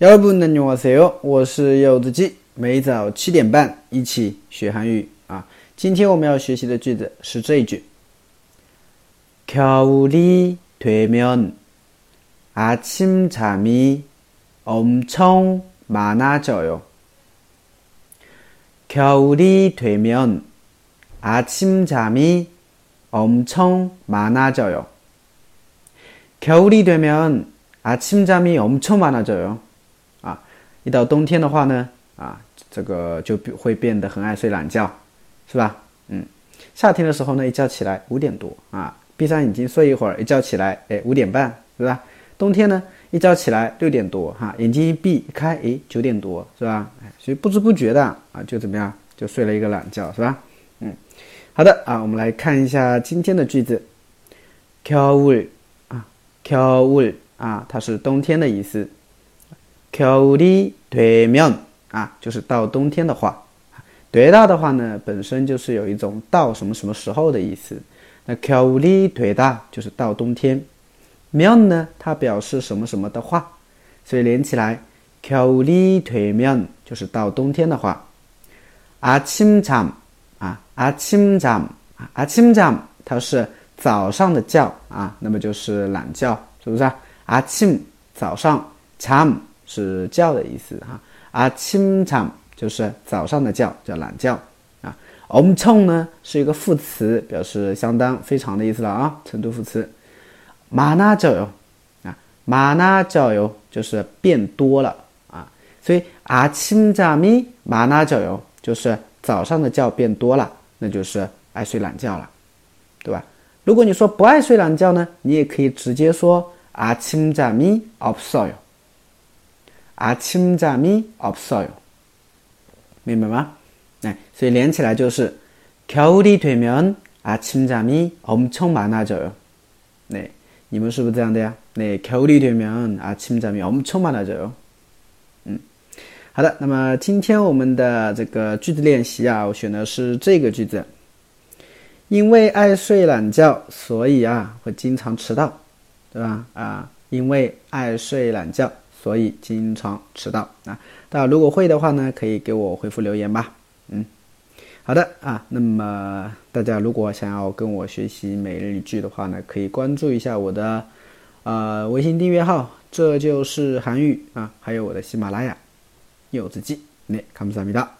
여러분 안녕하세요. 我是柚子鸡，每早七点半一起学韩语啊。今天我们要学习的句子是这一句：겨울이되면아침잠이엄청많아져 요。 겨울이되면아침잠이엄청많아져 요。 겨울이되면아침잠이엄청많아져 요。 一到冬天的话呢，啊，这个就会变得很爱睡懒觉，是吧？嗯，夏天的时候呢，一觉起来五点多啊，闭上眼睛睡一会儿，一觉起来，哎，五点半，是吧？冬天呢，一觉起来六点多，哈，眼睛一闭一开，哎，九点多，是吧？哎，所以不知不觉的啊，就怎么样，就睡了一个懒觉，是吧？嗯，好的啊，我们来看一下今天的句子，겨울啊，겨울啊，它是冬天的意思。 겨울이되면啊，就是到冬天的话，되다的话呢，本身就是有一种到什么什么时候的意思。那겨울이되다就是到冬天，면呢，它表示什么什么的话，所以连起来，겨울이되면就是到冬天的话。아침잠啊，아침잠아阿침 잠它是早上的觉啊，那么就是懒觉，是不是啊？아침早上잠 是觉的意思哈。啊清场就是早上的觉叫懒觉啊。我们冲呢是一个副词表示相当非常的意思了啊程度副词。麻辣酱油啊麻辣酱油就是变多了啊。所以阿清炸咪麻辣酱油就是早上的觉变多了那就是爱睡懒觉了对吧？如果你说不爱睡懒觉呢你也可以直接说阿清炸咪 op soil 아침잠이없어 요， 明白吗？哎，所以连起来就是겨울이되면아침잠이엄청많아져 요。 哎，你们是不是这样的呀？哎，겨울이되면아침잠이엄청많아져 요。 嗯，好的，那么今天我们的这个句子练习啊，我选的是这个句子。因为爱睡懒觉，所以啊会经常迟到，对吧？啊，因为爱睡懒觉。 所以经常迟到啊！大家如果会的话呢，可以给我回复留言吧。嗯，好的啊。那么大家如果想要跟我学习每日一句的话呢，可以关注一下我的呃微信订阅号，这就是韩语啊，还有我的喜马拉雅柚子记。那看不上米的。